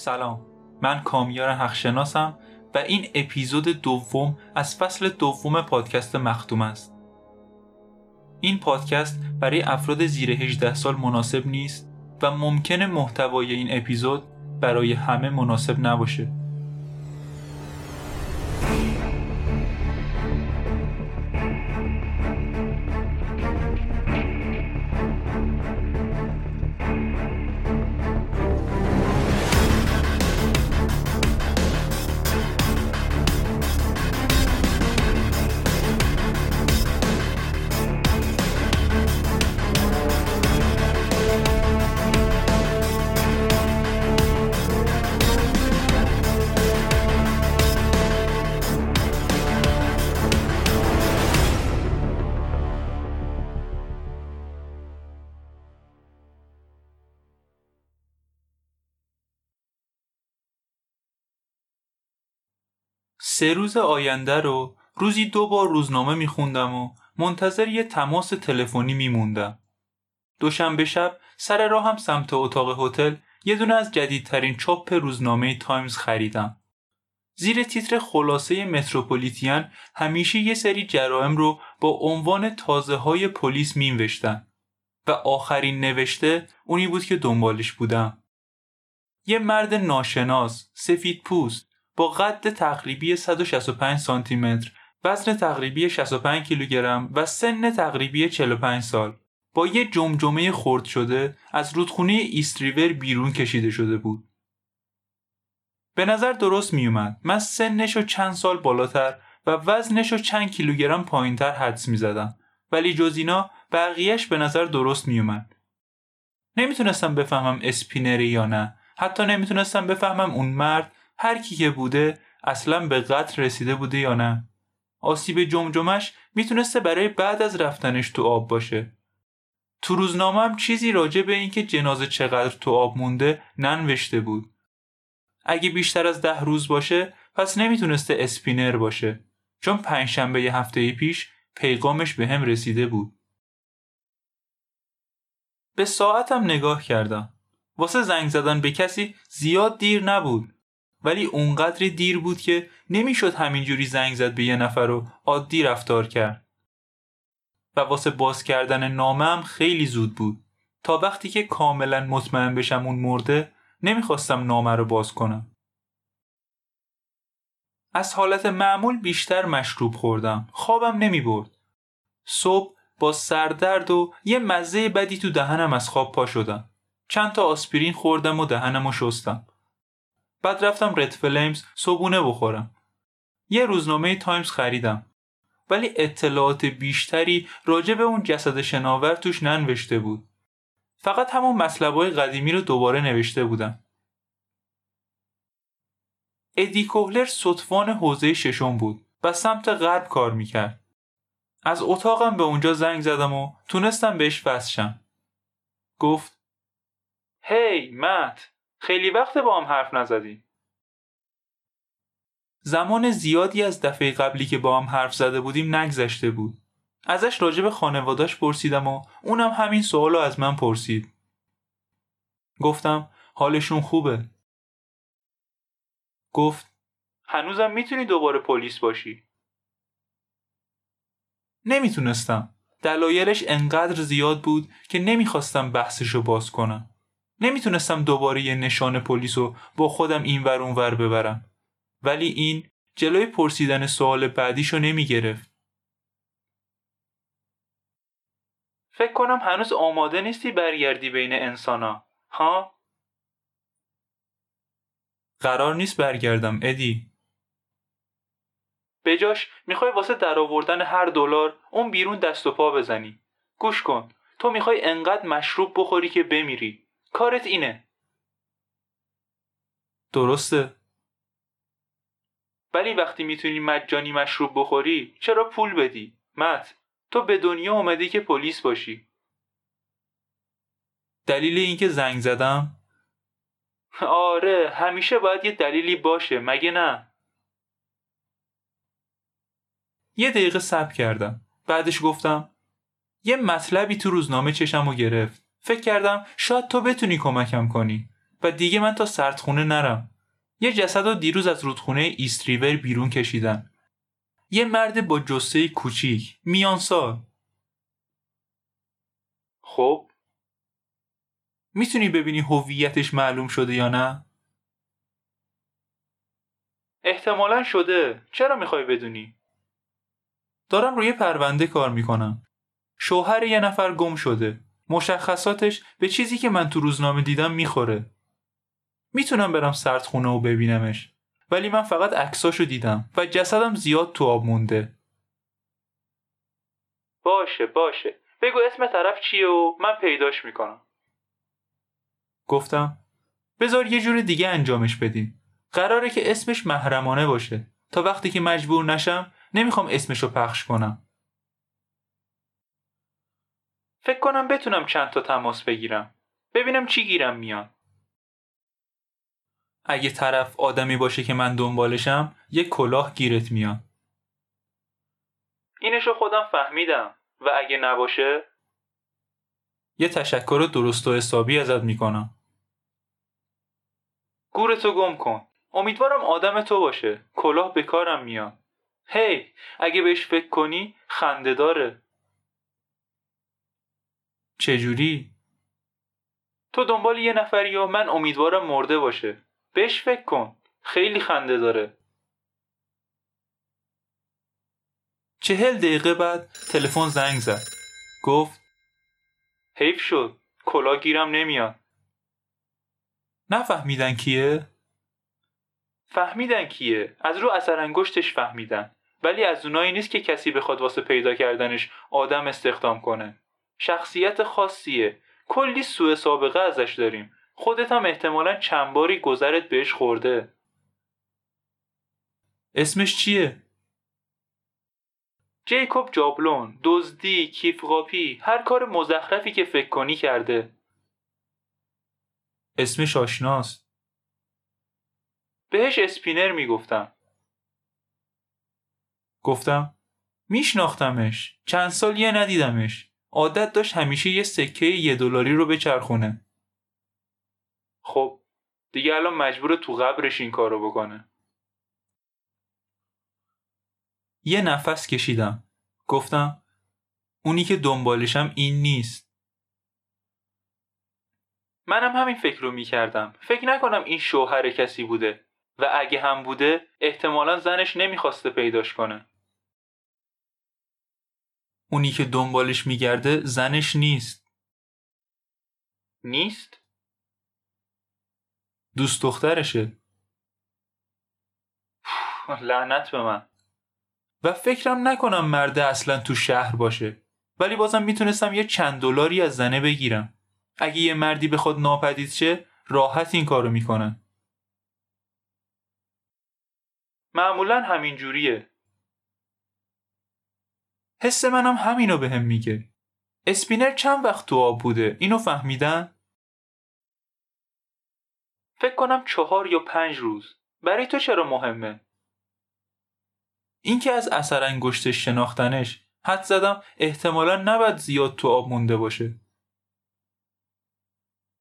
سلام. من کامیار حقشناسم و این اپیزود دوم از فصل دوم پادکست مختوم است. این پادکست برای افراد زیر 18 سال مناسب نیست و ممکنه محتوای این اپیزود برای همه مناسب نباشه. سه روز آینده رو روزی دو بار روزنامه میخوندم و منتظر یه تماس تلفنی میموندم. دوشنبه شب سر راهم سمت اتاق هتل یه دونه از جدیدترین چاپ روزنامه تایمز خریدم. زیر تیتر خلاصه متروپولیتن همیشه یه سری جرائم رو با عنوان تازه های پلیس مینوشتن و آخرین نوشته اونی بود که دنبالش بودم. یه مرد ناشناس، سفید پوست، با قد تقریبی 165 سانتی متر، وزن تقریبی 65 کیلوگرم و سن تقریبی 45 سال با یه جمجمه خرد شده از رودخونه ایستریور بیرون کشیده شده بود. به نظر درست می اومد. من سنش رو چند سال بالاتر و وزنش رو چند کیلوگرم پایینتر حدس می زدم. ولی جز اینا بقیهش به نظر درست می اومد. نمی‌تونستم بفهمم اسپینره یا نه. حتی نمی‌تونستم بفهمم اون مرد هر کی که بوده اصلا به قتل رسیده بوده یا نه. آسیب جمجمش می‌تونسته برای بعد از رفتنش تو آب باشه. تو روزنامه هم چیزی راجع به اینکه جنازه چقدر تو آب مونده ننوشته بود. اگه بیشتر از ده روز باشه پس نمی‌تونسته اسپینر باشه. چون پنجشنبه یه هفته پیش پیغامش بهم رسیده بود. به ساعتم نگاه کردم. واسه زنگ زدن به کسی زیاد دیر نبود. ولی اونقدری دیر بود که نمی‌شد همینجوری زنگ زد به یه نفر و عادی رفتار کرد. و واسه باز کردن نامه هم خیلی زود بود. تا وقتی که کاملا مطمئن بشم اون مرده نمی‌خواستم نامه رو باز کنم. از حالت معمول بیشتر مشروب خوردم. خوابم نمی برد. صبح با سردرد و یه مزه بدی تو دهنم از خواب پا شدم. چند تا آسپرین خوردم و دهنم رو شستم. بعد رفتم رد فلیم صبونه بخورم. یه روزنامه تایمز خریدم. ولی اطلاعات بیشتری راجع به اون جسد شناور توش ننوشته بود. فقط همون مطلبای قدیمی رو دوباره نوشته بودن. ادی کوهلر ستوان حوزه ششم بود و سمت غرب کار می‌کرد. از اتاقم به اونجا زنگ زدم و تونستم بهش وصل گفت هی hey, مت خیلی وقت با هم حرف نزدیم. زمان زیادی از دفعه قبلی که با هم حرف زده بودیم نگذشته بود. ازش راجع به خانواداش پرسیدم و اونم همین سوالو از من پرسید. گفتم حالشون خوبه. گفت هنوزم می‌تونی دوباره پلیس باشی. نمی‌تونستم. دلایلش انقدر زیاد بود که نمی‌خواستم بحثشو باز کنم. نمی‌تونستم دوباره یه نشان پلیس رو با خودم این ور اون ور ببرم. ولی این جلوی پرسیدن سوال بعدیشو نمی‌گرفت. فکر کنم هنوز آماده نیستی برگردی بین انسانا. ها؟ قرار نیست برگردم ادی. بجاش می‌خوای واسه درآوردن هر دلار اون بیرون دست و پا بزنی. گوش کن. تو می‌خوای انقدر مشروب بخوری که بمیری. کارت اینه. درسته. ولی وقتی می‌تونی مجانی مشروب بخوری چرا پول بدی؟ مت تو به دنیا اومدی که پلیس باشی. دلیل اینکه زنگ زدم؟ آره همیشه باید یه دلیلی باشه مگه نه؟ یه دقیقه صبر کردم. بعدش گفتم یه مطلبی تو روزنامه چشم و گرفت. فکر کردم شاید تو بتونی کمکم کنی و دیگه من تا سردخونه نرم. یه جسد رو دیروز از رودخونه ایستریور بیرون کشیدن یه مرد با جسه کوچیک میان سال خب؟ می‌تونی ببینی هویتش معلوم شده یا نه؟ احتمالا شده. چرا می‌خوای بدونی؟ دارم روی پرونده کار می‌کنم. شوهر یه نفر گم شده. مشخصاتش به چیزی که من تو روزنامه دیدم می‌خوره. می‌تونم برم سردخونه و ببینمش. ولی من فقط عکساشو دیدم و جسدم زیاد تو آب مونده. باشه باشه. بگو اسم طرف چیه و من پیداش می‌کنم. گفتم بذار یه جور دیگه انجامش بدیم. قراره که اسمش محرمانه باشه. تا وقتی که مجبور نشم نمی‌خوام اسمشو پخش کنم. فکر کنم بتونم چند تا تماس بگیرم. ببینم چی گیرم میان اگه طرف آدمی باشه که من دنبالشم یه کلاه گیرت میاد. اینشو خودم فهمیدم. و اگه نباشه؟ یه تشکر درست و حسابی ازت می‌کنم. گورتو گم کن. امیدوارم آدم تو باشه. کلاه به کارم میاد. هی اگه بهش فکر کنی خنده داره. چجوری؟ تو دنبال یه نفری و من امیدوارم مرده باشه. بهش فکر کن. خیلی خنده داره. چهل دقیقه بعد تلفن زنگ زد. گفت حیف شد. کلا گیرم نمیاد. نفهمیدن کیه؟ فهمیدن کیه؟ از رو اثر انگشتش فهمیدن. ولی از اونایی نیست که کسی بخواد واسه پیدا کردنش آدم استخدام کنه. شخصیت خاصیه. کلی سوء سابقه ازش داریم. خودت هم احتمالا چند باری گذرت بهش خورده. اسمش چیه؟ جیکوب جابلون دزدی کیفقاپی هر کار مزخرفی که فکر کنی کرده. اسمش آشناست. بهش اسپینر می‌گفتم. گفتم میشناختمش. چند سال یه ندیدمش. عادت داشت همیشه یه سکه یه دلاری رو بچرخونه. خب دیگه الان مجبور تو قبرش این کارو بکنه. یه نفس کشیدم. گفتم اونی که دنبالشم این نیست. منم همین فکر رو می‌کردم. فکر نکنم این شوهر کسی بوده. و اگه هم بوده احتمالا زنش نمی‌خواسته پیداش کنه. اونی که دنبالش میگرده زنش نیست. نیست؟ دوست دخترشه. لعنت به من. و فکرم نکنم مرده اصلا تو شهر باشه ولی بازم می‌تونستم یه چند دلاری از زنه بگیرم. اگه یه مردی بخواد ناپدید شه راحت این کارو می‌کنن. معمولا همین جوریه حس منم همینو به هم میگه. اسپینر چند وقت تو آب بوده؟ اینو فهمیدن؟ فکر کنم چهار یا پنج روز. برای تو چرا مهمه؟ اینکه از اثر انگشتش شناختنش. حد زدم احتمالا نباید زیاد تو آب مونده باشه.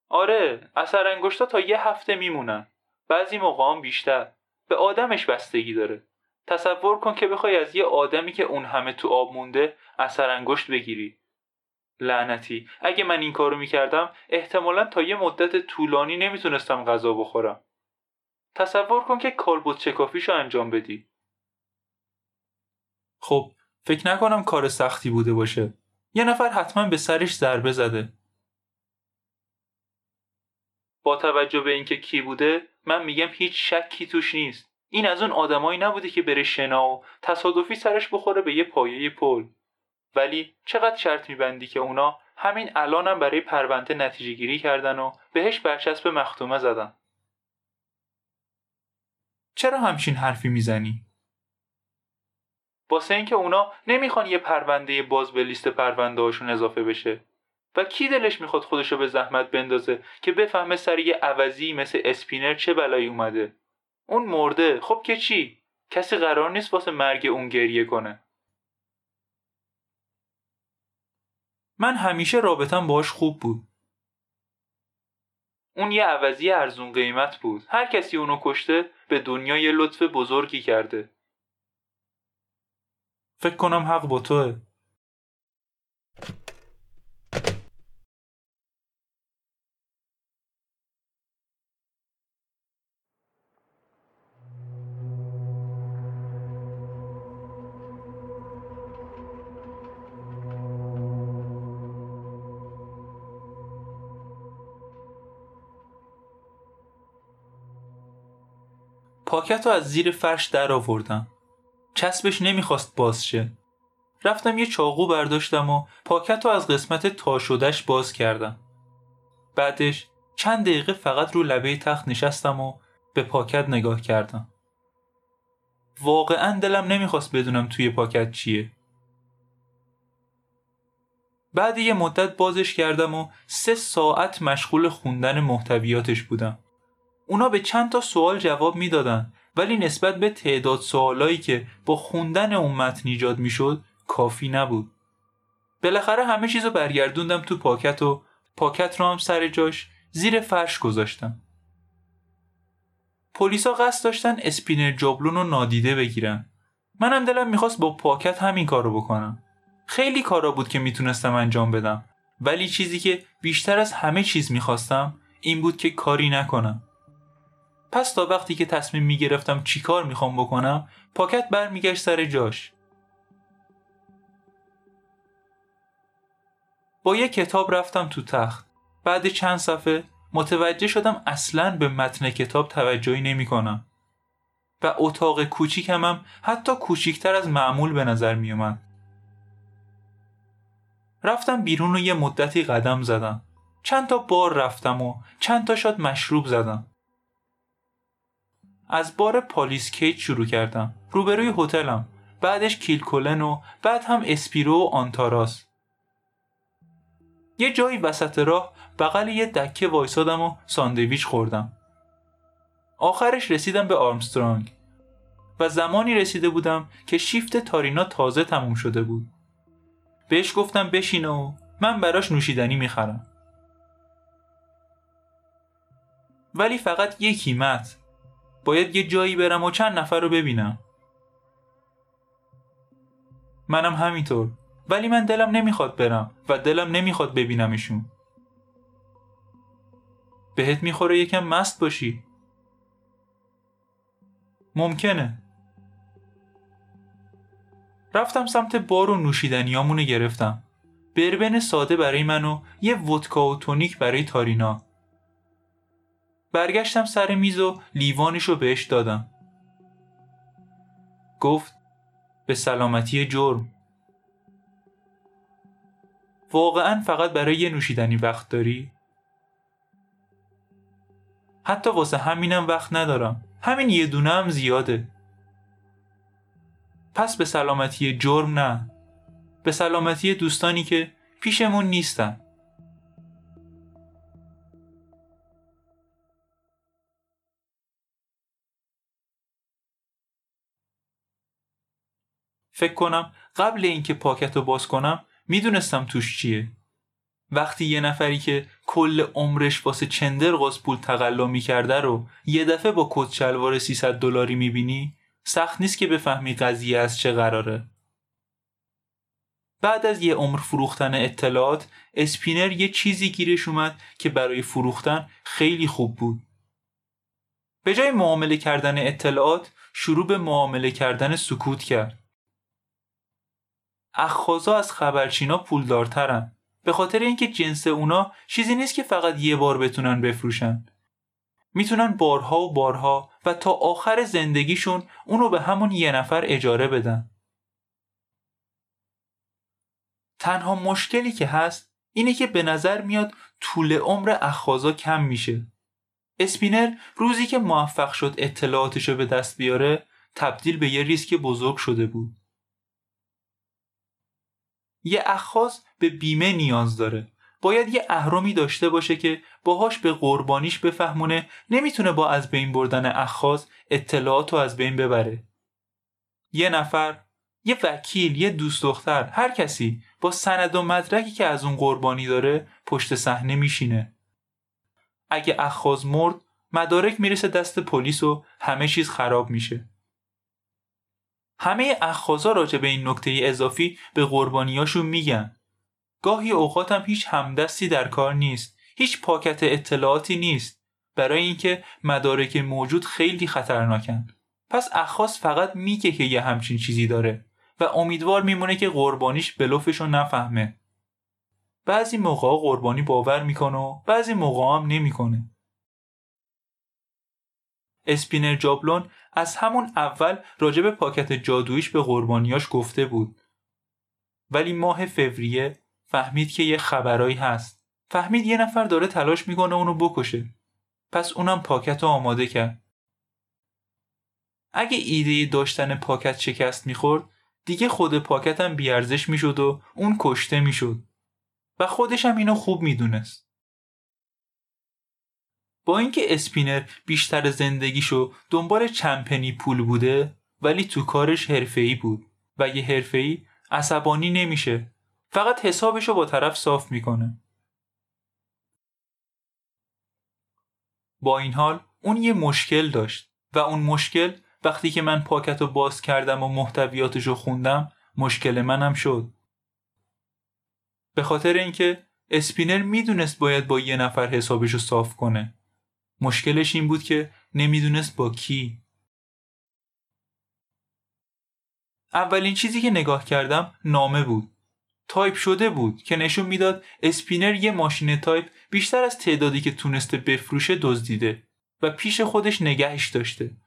آره اثر انگشتا تا یه هفته میمونن. بعضی موقع بیشتر. به آدمش بستگی داره. تصور کن که بخوای از یه آدمی که اون همه تو آب مونده اثر انگشت بگیری. لعنتی. اگه من این کارو می‌کردم احتمالا تا یه مدت طولانی نمی‌تونستم غذا بخورم. تصور کن که کالبوت چکافیشو انجام بدی. خب فکر نکنم کار سختی بوده باشه. یه نفر حتما به سرش ضربه زده. با توجه به اینکه کی بوده من میگم هیچ شکی توش نیست. این از اون آدمایی نبوده که بره شنا و تصادفی سرش بخوره به یه پایه پل. ولی چقدر شرط میبندی که اونا همین الانم برای پرونده نتیجه گیری کردن و بهش برچسب مختومه زدن؟ چرا همچین حرفی می‌زنی؟ واسه اینکه اونا نمی‌خوان یه پرونده باز به لیست پرونده هاشون اضافه بشه. و کی دلش می‌خواد خودشو به زحمت بندازه که بفهمه سر یه عوضی مثل اسپینر چه بلایی اومده؟ اون مرده. خب که چی؟ کسی قرار نیست واسه مرگ اون گریه کنه. من همیشه رابطم باش خوب بود. اون یه عوضی ارزون قیمت بود. هر کسی اونو کشته به دنیا یه لطف بزرگی کرده. فکر کنم حق با توه. پاکت رو از زیر فرش در آوردم. چسبش نمی‌خواست باز شه. رفتم یه چاقو برداشتم و پاکت رو از قسمت تا شدهش باز کردم. بعدش چند دقیقه فقط رو لبه تخت نشستم و به پاکت نگاه کردم. واقعا دلم نمی‌خواست بدونم توی پاکت چیه. بعد یه مدت بازش کردم و سه ساعت مشغول خوندن محتویاتش بودم. اونا به چند تا سوال جواب می‌دادن ولی نسبت به تعداد سوالایی که با خوندن اون متن ایجاد می‌شد کافی نبود. بالاخره همه چیزو برگردوندم تو پاکت و پاکت رو هم سر جاش زیر فرش گذاشتم. پلیسا قصد داشتن اسپینر جابلون رو نادیده بگیرن. منم دلم می‌خواست با پاکت همین کارو بکنم. خیلی کارا بود که می‌تونستم انجام بدم. ولی چیزی که بیشتر از همه چیز می‌خواستم این بود که کاری نکنم. پس تا وقتی که تصمیم می‌گرفتم چی کار می‌خوام بکنم پاکت برمیگشت سر جاش. با یه کتاب رفتم تو تخت. بعد چند صفحه متوجه شدم اصلا به متن کتاب توجهی نمی کنم و اتاق کوچیکم هم حتی کوچیکتر از معمول به نظر می اومد. رفتم بیرون و یه مدتی قدم زدم. چند تا بار رفتم و چند تا شاد مشروب زدم. از بار پالیس کیت شروع کردم. روبروی هتلم. بعدش کیلکولن و بعد هم اسپیرو و آنتاراس. یه جایی وسط راه بغل یه دکه وایسادم و ساندویچ خوردم. آخرش رسیدم به آرمسترانگ. و زمانی رسیده بودم که شیفت تارینا تازه تموم شده بود. بهش گفتم بشینه و من براش نوشیدنی می‌خرم. ولی فقط یکی مت باید یه جایی برم و چند نفر رو ببینم. منم همینطور. ولی من دلم نمی‌خواد برم و دلم نمی‌خواد ببینمشون. بهت می‌خوره یکم مست باشی. ممکنه. رفتم سمت بار و نوشیدنیامونو گرفتم. بربن ساده برای من و یه ودکا و تونیک برای تارینا. برگشتم سر میز و لیوانش رو بهش دادم. گفت به سلامتی جرم. واقعا فقط برای یه نوشیدنی وقت داری؟ حتی واسه همینم وقت ندارم. همین یه دونه هم زیاده. پس به سلامتی جرم نه. به سلامتی دوستانی که پیشمون نیستن. فکر کنم قبل اینکه پاکت رو باز کنم می‌دونستم توش چیه. وقتی یه نفری که کل عمرش واسه چندر قاز پول تقلا می‌کرده رو یه دفعه با کت شلوار 300 دلاری می‌بینی سخت نیست که بفهمی قضیه از چه قراره. بعد از یه عمر فروختن اطلاعات اسپینر یه چیزی گیرش اومد که برای فروختن خیلی خوب بود. به جای معامله کردن اطلاعات شروع به معامله کردن سکوت کرد. اخخازا از خبرچینا پولدارترن. به خاطر اینکه جنس اونا چیزی نیست که فقط یه بار بتونن بفروشن. می‌تونن بارها و بارها و تا آخر زندگیشون اونو به همون یه نفر اجاره بدن. تنها مشکلی که هست اینه که به نظر میاد طول عمر اخخازا کم میشه. اسپینر روزی که موفق شد اطلاعاتشو به دست بیاره تبدیل به یه ریسک بزرگ شده بود. یه اخاز به بیمه نیاز داره. باید یه اهرمی داشته باشه که باهاش به قربانیش بفهمونه نمی‌تونه با از بین بردن اخاز اطلاعات رو از بین ببره. یه نفر یه وکیل یه دوست دختر هر کسی با سند و مدرکی که از اون قربانی داره پشت صحنه میشینه. اگه اخاز مرد مدارک می‌رسه دست پلیس و همه چیز خراب میشه. همه اخازا راجع به این نکته اضافی به قربانیاشون میگن. گاهی اوقاتم هیچ همدستی در کار نیست. هیچ پاکت اطلاعاتی نیست. برای اینکه مدارک موجود خیلی خطرناکن. پس اخاص فقط میگه که یه همچین چیزی داره و امیدوار میمونه که قربانیش بلوفشو نفهمه. بعضی موقع قربانی باور می‌کنه و بعضی موقع هم نمی‌کنه. اسپینر جابلون از همون اول راجب پاکت جادویش به قربانیاش گفته بود. ولی ماه فوریه فهمید که یه خبرایی هست. فهمید یه نفر داره تلاش می‌کنه اونو بکشه. پس اونم پاکت رو آماده کرد. اگه ایده داشتن پاکت شکست می‌خورد دیگه خود پاکت هم بیارزش می‌شد و اون کشته می‌شد. و خودش هم اینو خوب می‌دونست. با اینکه اسپینر بیشتر زندگیشو دنبال چمپنی پول بوده ولی تو کارش حرفه‌ای بود. و یه حرفه‌ای عصبانی نمیشه. فقط حسابشو با طرف صاف می‌کنه. با این حال اون یه مشکل داشت. و اون مشکل وقتی که من پاکت رو باز کردم و محتویاتش رو خوندم مشکل منم شد. به خاطر اینکه اسپینر می‌دونست باید با یه نفر حسابش رو صاف کنه. مشکلش این بود که نمی‌دونست با کی. اولین چیزی که نگاه کردم نامه بود. تایپ شده بود که نشون می‌داد اسپینر یه ماشین تایپ بیشتر از تعدادی که تونسته بفروشه دزدیده و پیش خودش نگهش داشته.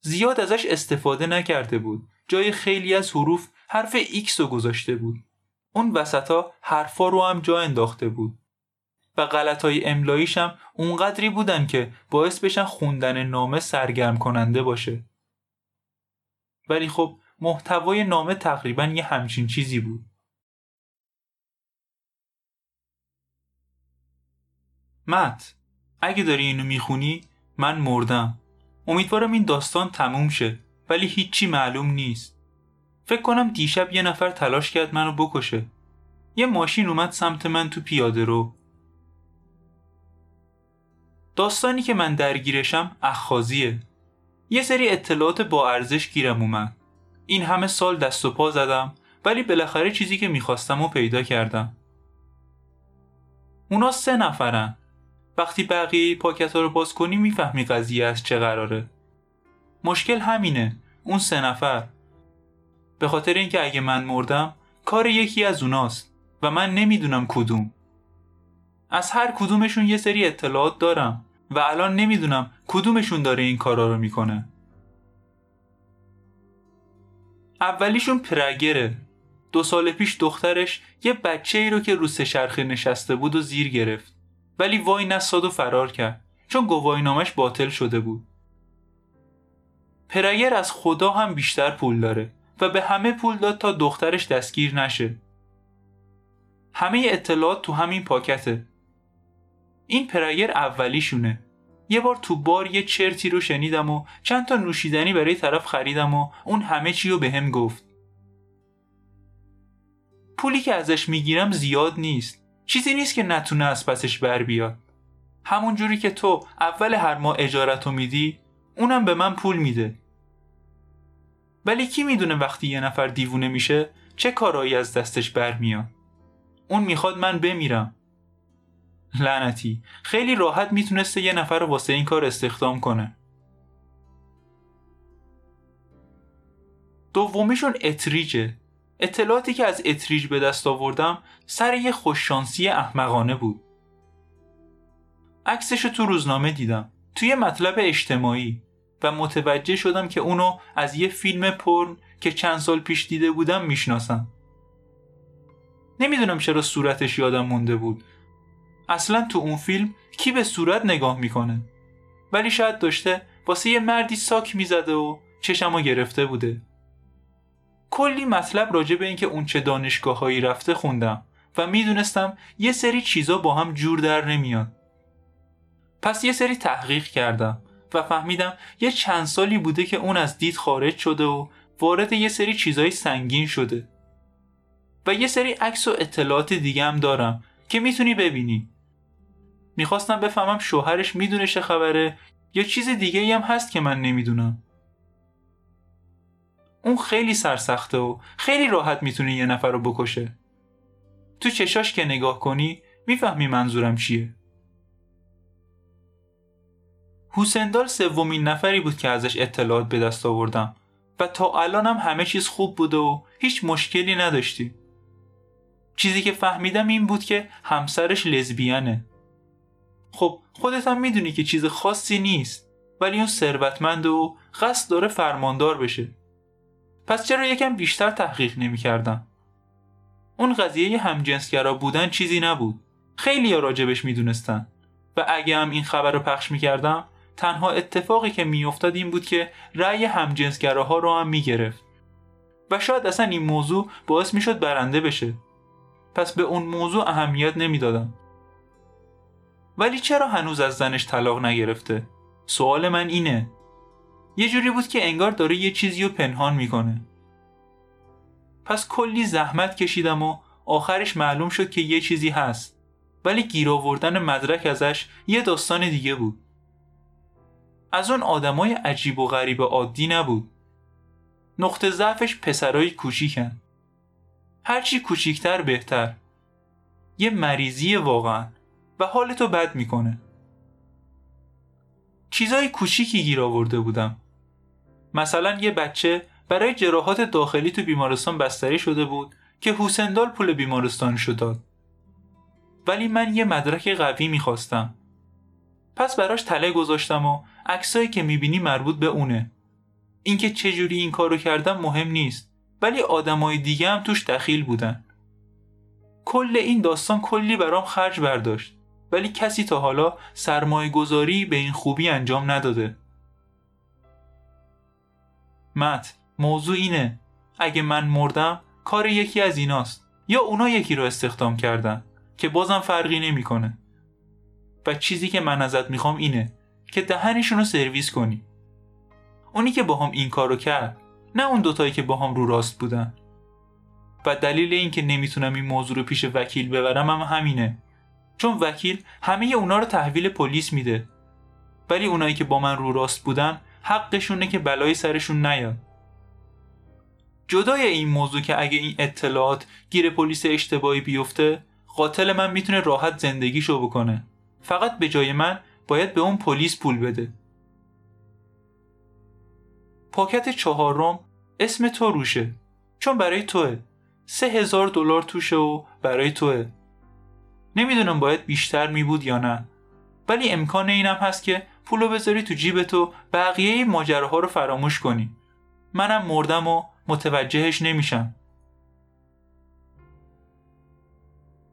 زیاد ازش استفاده نکرده بود. جای خیلی از حروف حرف ایکس رو گذاشته بود. اون وسطا حرفا رو هم جا انداخته بود. و غلطای املاییش هم اونقدری بودن که باعث بشن خوندن نامه سرگرم کننده باشه. ولی خب محتوای نامه تقریبا یه همچین چیزی بود. مت اگه داری اینو می‌خونی من مردم. امیدوارم این داستان تموم شه ولی هیچی معلوم نیست. فکر کنم دیشب یه نفر تلاش کرد منو بکشه. یه ماشین اومد سمت من تو پیاده رو. داستانی که من درگیرشم اخخازیه یه سری اطلاعات با ارزش گیرم اومد. این همه سال دست و پا زدم ولی بالاخره چیزی که می‌خواستم و پیدا کردم. اونا سه نفرن. وقتی بقیه پاکت ها رو باز کنی می‌فهمی قضیه از چه قراره. مشکل همینه. اون سه نفر. به خاطر اینکه اگه من مردم کار یکی از اوناست و من نمی‌دونم کدوم. از هر کدومشون یه سری اطلاعات دارم و الان نمی‌دونم کدومشون داره این کارا رو می‌کنه. اولیشون پرگره دو سال پیش دخترش یه بچه ای رو که رو سه نشسته بود و زیر گرفت. ولی وای نستاد و فرار کرد. چون گواهینامش باطل شده بود. پرگر از خدا هم بیشتر پول داره و به همه پول داد تا دخترش دستگیر نشه. همه اطلاعات تو همین پاکته. این پرگر اولیشونه. یه بار تو بار یه چرتی رو شنیدم و چند تا نوشیدنی برای طرف خریدم و اون همه چی رو به هم گفت. پولی که ازش می‌گیرم زیاد نیست. چیزی نیست که نتونه از پسش بر بیاد. همون جوری که تو اول هر ماه اجارتو میدی اونم به من پول میده. ولی کی می‌دونه وقتی یه نفر دیوونه میشه چه کارایی از دستش برمیاد؟ اون می‌خواد من بمیرم. لعنتی. خیلی راحت می‌تونسته یه نفر رو واسه این کار استخدام کنه. دومیشون اتریجه. اطلاعاتی که از اتریج به دست آوردم سر یه خوششانسی احمقانه بود. عکسش تو روزنامه دیدم. توی مطلب اجتماعی. و متوجه شدم که اونو از یه فیلم پرن که چند سال پیش دیده بودم می‌شناسم. نمی‌دونم چرا صورتش یادم مونده بود. اصلا تو اون فیلم کی به صورت نگاه می‌کنه؟ ولی شاید داشته واسه یه مردی ساک می‌زده و چشمو گرفته بوده. کلی مطلب راجع به اینکه اون چه دانشگاههایی رفته خوندم و می‌دونستم یه سری چیزا با هم جور در نمیاد پس یه سری تحقیق کردم و فهمیدم یه چند سالی بوده که اون از دید خارج شده و وارد یه سری چیزای سنگین شده. و یه سری عکس و اطلاعات دیگه هم دارم که می‌تونی ببینی. می‌خواستم بفهمم شوهرش می‌دونه چه خبره یا چیز دیگه ای هم هست که من نمی‌دونم. اون خیلی سرسخته و خیلی راحت می‌تونه یه نفر رو بکشه. تو چشاش که نگاه کنی می‌فهمی منظورم چیه. حسندال سومین نفری بود که ازش اطلاعات به دست آوردم و تا الانم همه چیز خوب بوده و هیچ مشکلی نداشتیم. چیزی که فهمیدم این بود که همسرش لزبیانه. خب خودت هم می‌دونی که چیز خاصی نیست ولی اون ثروتمند و قصد داره فرماندار بشه. پس چرا یکم بیشتر تحقیق نمی‌کردم؟ اون قضیه همجنسگرا بودن چیزی نبود. خیلی یا راجبش می‌دونستن. و اگه هم این خبر رو پخش می‌کردم تنها اتفاقی که میافتاد این بود که رأی همجنسگراها رو هم می‌گرفت. و شاید اصلا این موضوع باعث می‌شد برنده بشه. پس به اون موضوع اهمیت نمی‌دادم. ولی چرا هنوز از زنش طلاق نگرفته؟ سوال من اینه. یه جوری بود که انگار داره یه چیزی رو پنهان می‌کنه. پس کلی زحمت کشیدم و آخرش معلوم شد که یه چیزی هست. ولی گیر آوردن مدرک ازش یه داستان دیگه بود. از اون آدمای عجیب و غریب عادی نبود. نقطه ضعفش پسرای کوچیکن. هرچی کوچیکتر بهتر. یه مریضی واقعا. و حالتو بد می‌کنه. چیزای کوچیکی گیر آورده بودم. مثلا یه بچه برای جراحات داخلی تو بیمارستان بستری شده بود که حسندال پول بیمارستان داد. ولی من یه مدرک قوی می‌خواستم. پس براش تله گذاشتم و عکسایی که می‌بینی مربوط به اونه. اینکه چجوری این کارو کردم مهم نیست ولی آدمای دیگه هم توش دخیل بودن. کل این داستان کلی برام خرج برداشت. ولی کسی تا حالا سرمایه گذاری به این خوبی انجام نداده. مت موضوع اینه. اگه من مردم کار یکی از ایناست. یا اونا یکی رو استخدام کردن که بازم فرقی نمی‌کنه. و چیزی که من ازت می‌خوام اینه که دهنشون رو سرویس کنی. اونی که با هم این کارو کرد نه اون دوتایی که با هم رو راست بودن. و دلیل اینکه نمی‌تونم این موضوع رو پیش وکیل ببرم هم همینه. چون وکیل همه اونا رو تحویل پلیس میده. ولی اونایی که با من رو راست بودن حقشونه که بلایی سرشون نیاد جدای این موضوع که اگه این اطلاعات گیر پلیس اشتباهی بیفته قاتل من می‌تونه راحت زندگیشو بکنه. فقط به جای من باید به اون پلیس پول بده. پاکت چهارم اسم تو روشه. چون برای توه. سه هزار دلار توشه و برای توه. نمی‌دونم باید بیشتر می بود یا نه. ولی امکان اینم هست که پولو بذاری تو جیب تو بقیه ماجراها رو فراموش کنی. منم مردم و متوجهش نمیشم.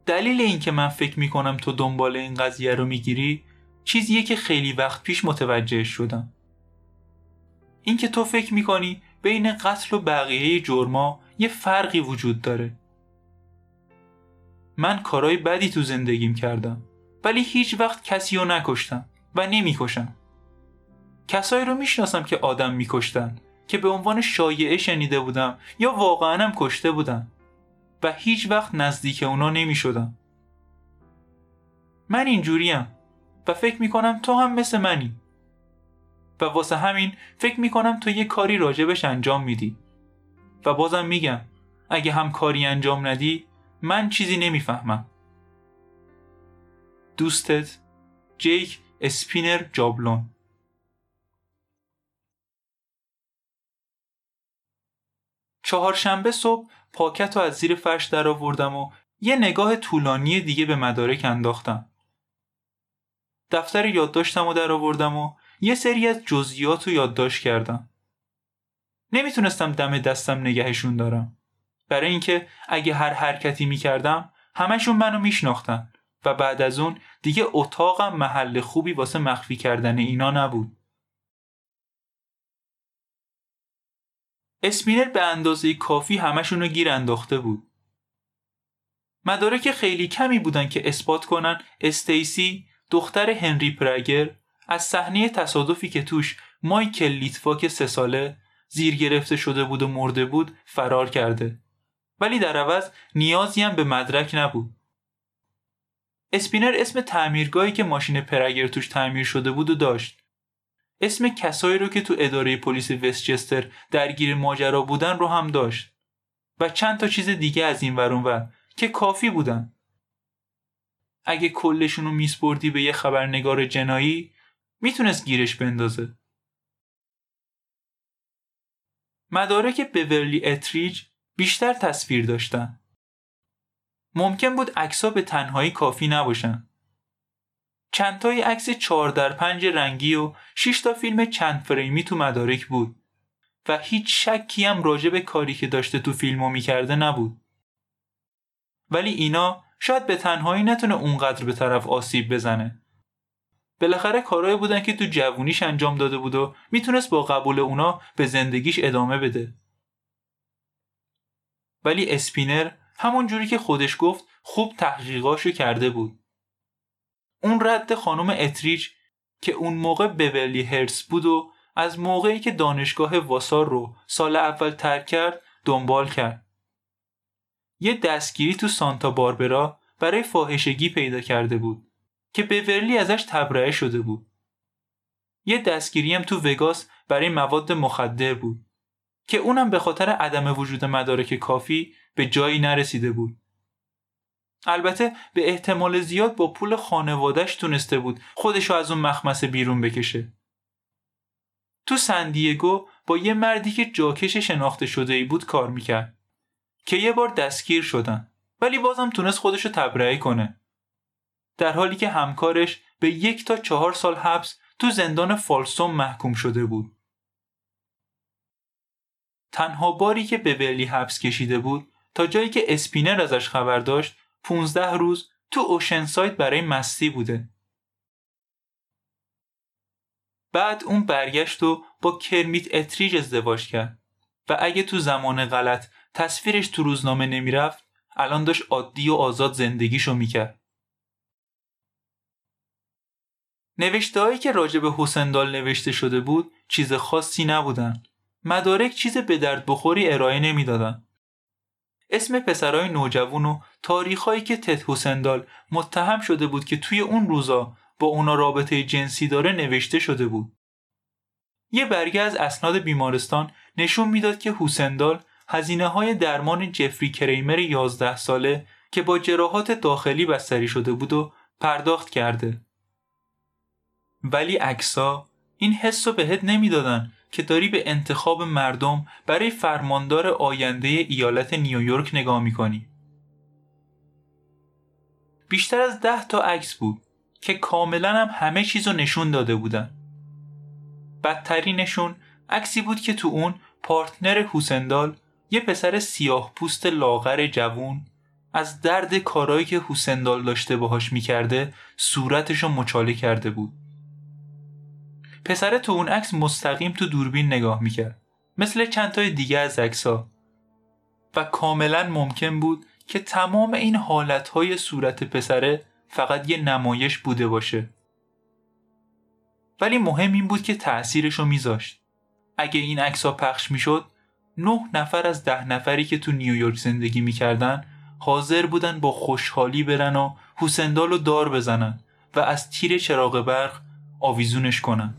دلیل اینکه من فکر می‌کنم تو دنبال این قضیه رو می‌گیری چیزیه که خیلی وقت پیش متوجه شدم. اینکه تو فکر می‌کنی بین قتل و بقیه جرما یه فرقی وجود داره. من کارهای بدی تو زندگیم کردم ولی هیچ وقت کسی رو نکشتم و نمی‌کشم. کسایی رو می‌شناسم که آدم میکشتن که به عنوان شایعه شنیده بودم یا واقعا هم کشته بودم و هیچ وقت نزدیک اونا نمی‌شدم. من اینجوریم و فکر می‌کنم تو هم مثل منی. و واسه همین فکر می‌کنم تو یه کاری راجبش انجام میدی. و بازم میگم اگه هم کاری انجام ندی من چیزی نمی‌فهمم دوستت جیک اسپینر جابلون چهارشنبه صبح پاکت رو از زیر فرش در آوردم و یه نگاه طولانی دیگه به مدارک انداختم. دفتر یادداشتم در آوردم و یه سری از جزئیات رو یادداشت کردم. نمی‌تونستم دم دستم نگهشون دارم. برای اینکه اگه هر حرکتی می‌کردم همشون منو میشناختن و بعد از اون دیگه اتاقم محل خوبی واسه مخفی کردن اینا نبود. اسپینر به اندازه کافی همشون رو گیر انداخته بود. مدارک خیلی کمی بودن که اثبات کنن استیسی دختر هنری پرگر از صحنه تصادفی که توش مایکل لیتواک سه ساله زیر گرفته شده بود و مرده بود فرار کرده ولی در عوض نیازی هم به مدرک نبود. اسپینر اسم تعمیرگاهی که ماشین پرگر توش تعمیر شده بود و داشت. اسم کسایی رو که تو اداره پلیس وستچستر درگیر ماجرا بودن رو هم داشت. و چند تا چیز دیگه از این ورون و که کافی بودن. اگه کلشون رو میسپردی به یه خبرنگار جنایی می‌تونست گیرش بندازه. مدارک بورلی اتریج بیشتر تصویر داشتن ممکن بود عکسا به تنهایی کافی نباشن چندتای عکس چهار در پنج رنگی و 6 تا فیلم چند فریمی تو مدارک بود و هیچ شکی هم راجع به کاری که داشته تو فیلمو می‌کرده نبود. ولی اینا شاید به تنهایی نتونه اونقدر به طرف آسیب بزنه. بالاخره کارهایی بودن که تو جوونیش انجام داده بود و می‌تونست با قبول اونا به زندگیش ادامه بده. ولی اسپینر همون جوری که خودش گفت خوب تحقیقاشو کرده بود. اون رد خانم اتریج که اون موقع بورلی هرس بود و از موقعی که دانشگاه واسار رو سال اول ترک کرد دنبال کرد. یه دستگیری تو سانتا باربرا برای فاحشگی پیدا کرده بود که بورلی ازش تبرئه شده بود. یه دستگیری هم تو وگاس برای مواد مخدر بود که اونم به خاطر عدم وجود مدارک کافی به جایی نرسیده بود. البته به احتمال زیاد با پول خانوادهش تونسته بود خودشو از اون مخمسه بیرون بکشه. تو سندیگو با یه مردی که جاکش شناخته شده ای بود کار می‌کرد که یه بار دستگیر شدن ولی بازم تونست خودشو تبرئه کنه. در حالی که همکارش به یک تا چهار سال حبس تو زندان فالسوم محکوم شده بود. تنها باری که به ولی حبس کشیده بود تا جایی که اسپینر ازش خبر داشت 15 روز تو اوشن سایت برای مستی بوده. بعد اون برگشت و با کرمیت اتریج ازدواج کرد و اگه تو زمان غلط تصویرش تو روزنامه نمی‌رفت الان داشت عادی و آزاد زندگیشو می‌کرد. نوشته هایی که راجع به حسندال نوشته شده بود چیز خاصی نبودن. مدارک چیز به درد بخوری ارائه نمی‌دادن. اسم پسرای نوجوان و تاریخهایی که تت حسندال متهم شده بود که توی اون روزا با اونا رابطه جنسی داره نوشته شده بود. یه برگه از اسناد بیمارستان نشون می‌داد که حسندال هزینه های درمان جفری کریمر 11 ساله که با جراحات داخلی بستری شده بود و پرداخت کرده. ولی اکسا این حس رو بهت نمی‌دادن که داری به انتخاب مردم برای فرماندار آینده ایالت نیویورک نگاه می‌کنی. بیشتر از ده تا عکس بود که کاملا هم همه چیز رو نشون داده بودن. بدترینشون عکسی بود که تو اون پارتنر حسندال یه پسر سیاه پوست لاغر جوون از درد کارایی که حسندال داشته باهاش می‌کرده صورتشو مچاله کرده بود. پسره تو اون عکس مستقیم تو دوربین نگاه می‌کرد. مثل چند تای دیگه از عکسا و کاملا ممکن بود که تمام این حالتهای صورت پسره فقط یه نمایش بوده باشه. ولی مهم این بود که تأثیرشو میذاشت. اگه این عکسا پخش می‌شد نه نفر از ده نفری که تو نیویورک زندگی می‌کردن حاضر بودن با خوشحالی برن و حسندال رو دار بزنن و از تیر چراغ برق آویزونش کنن.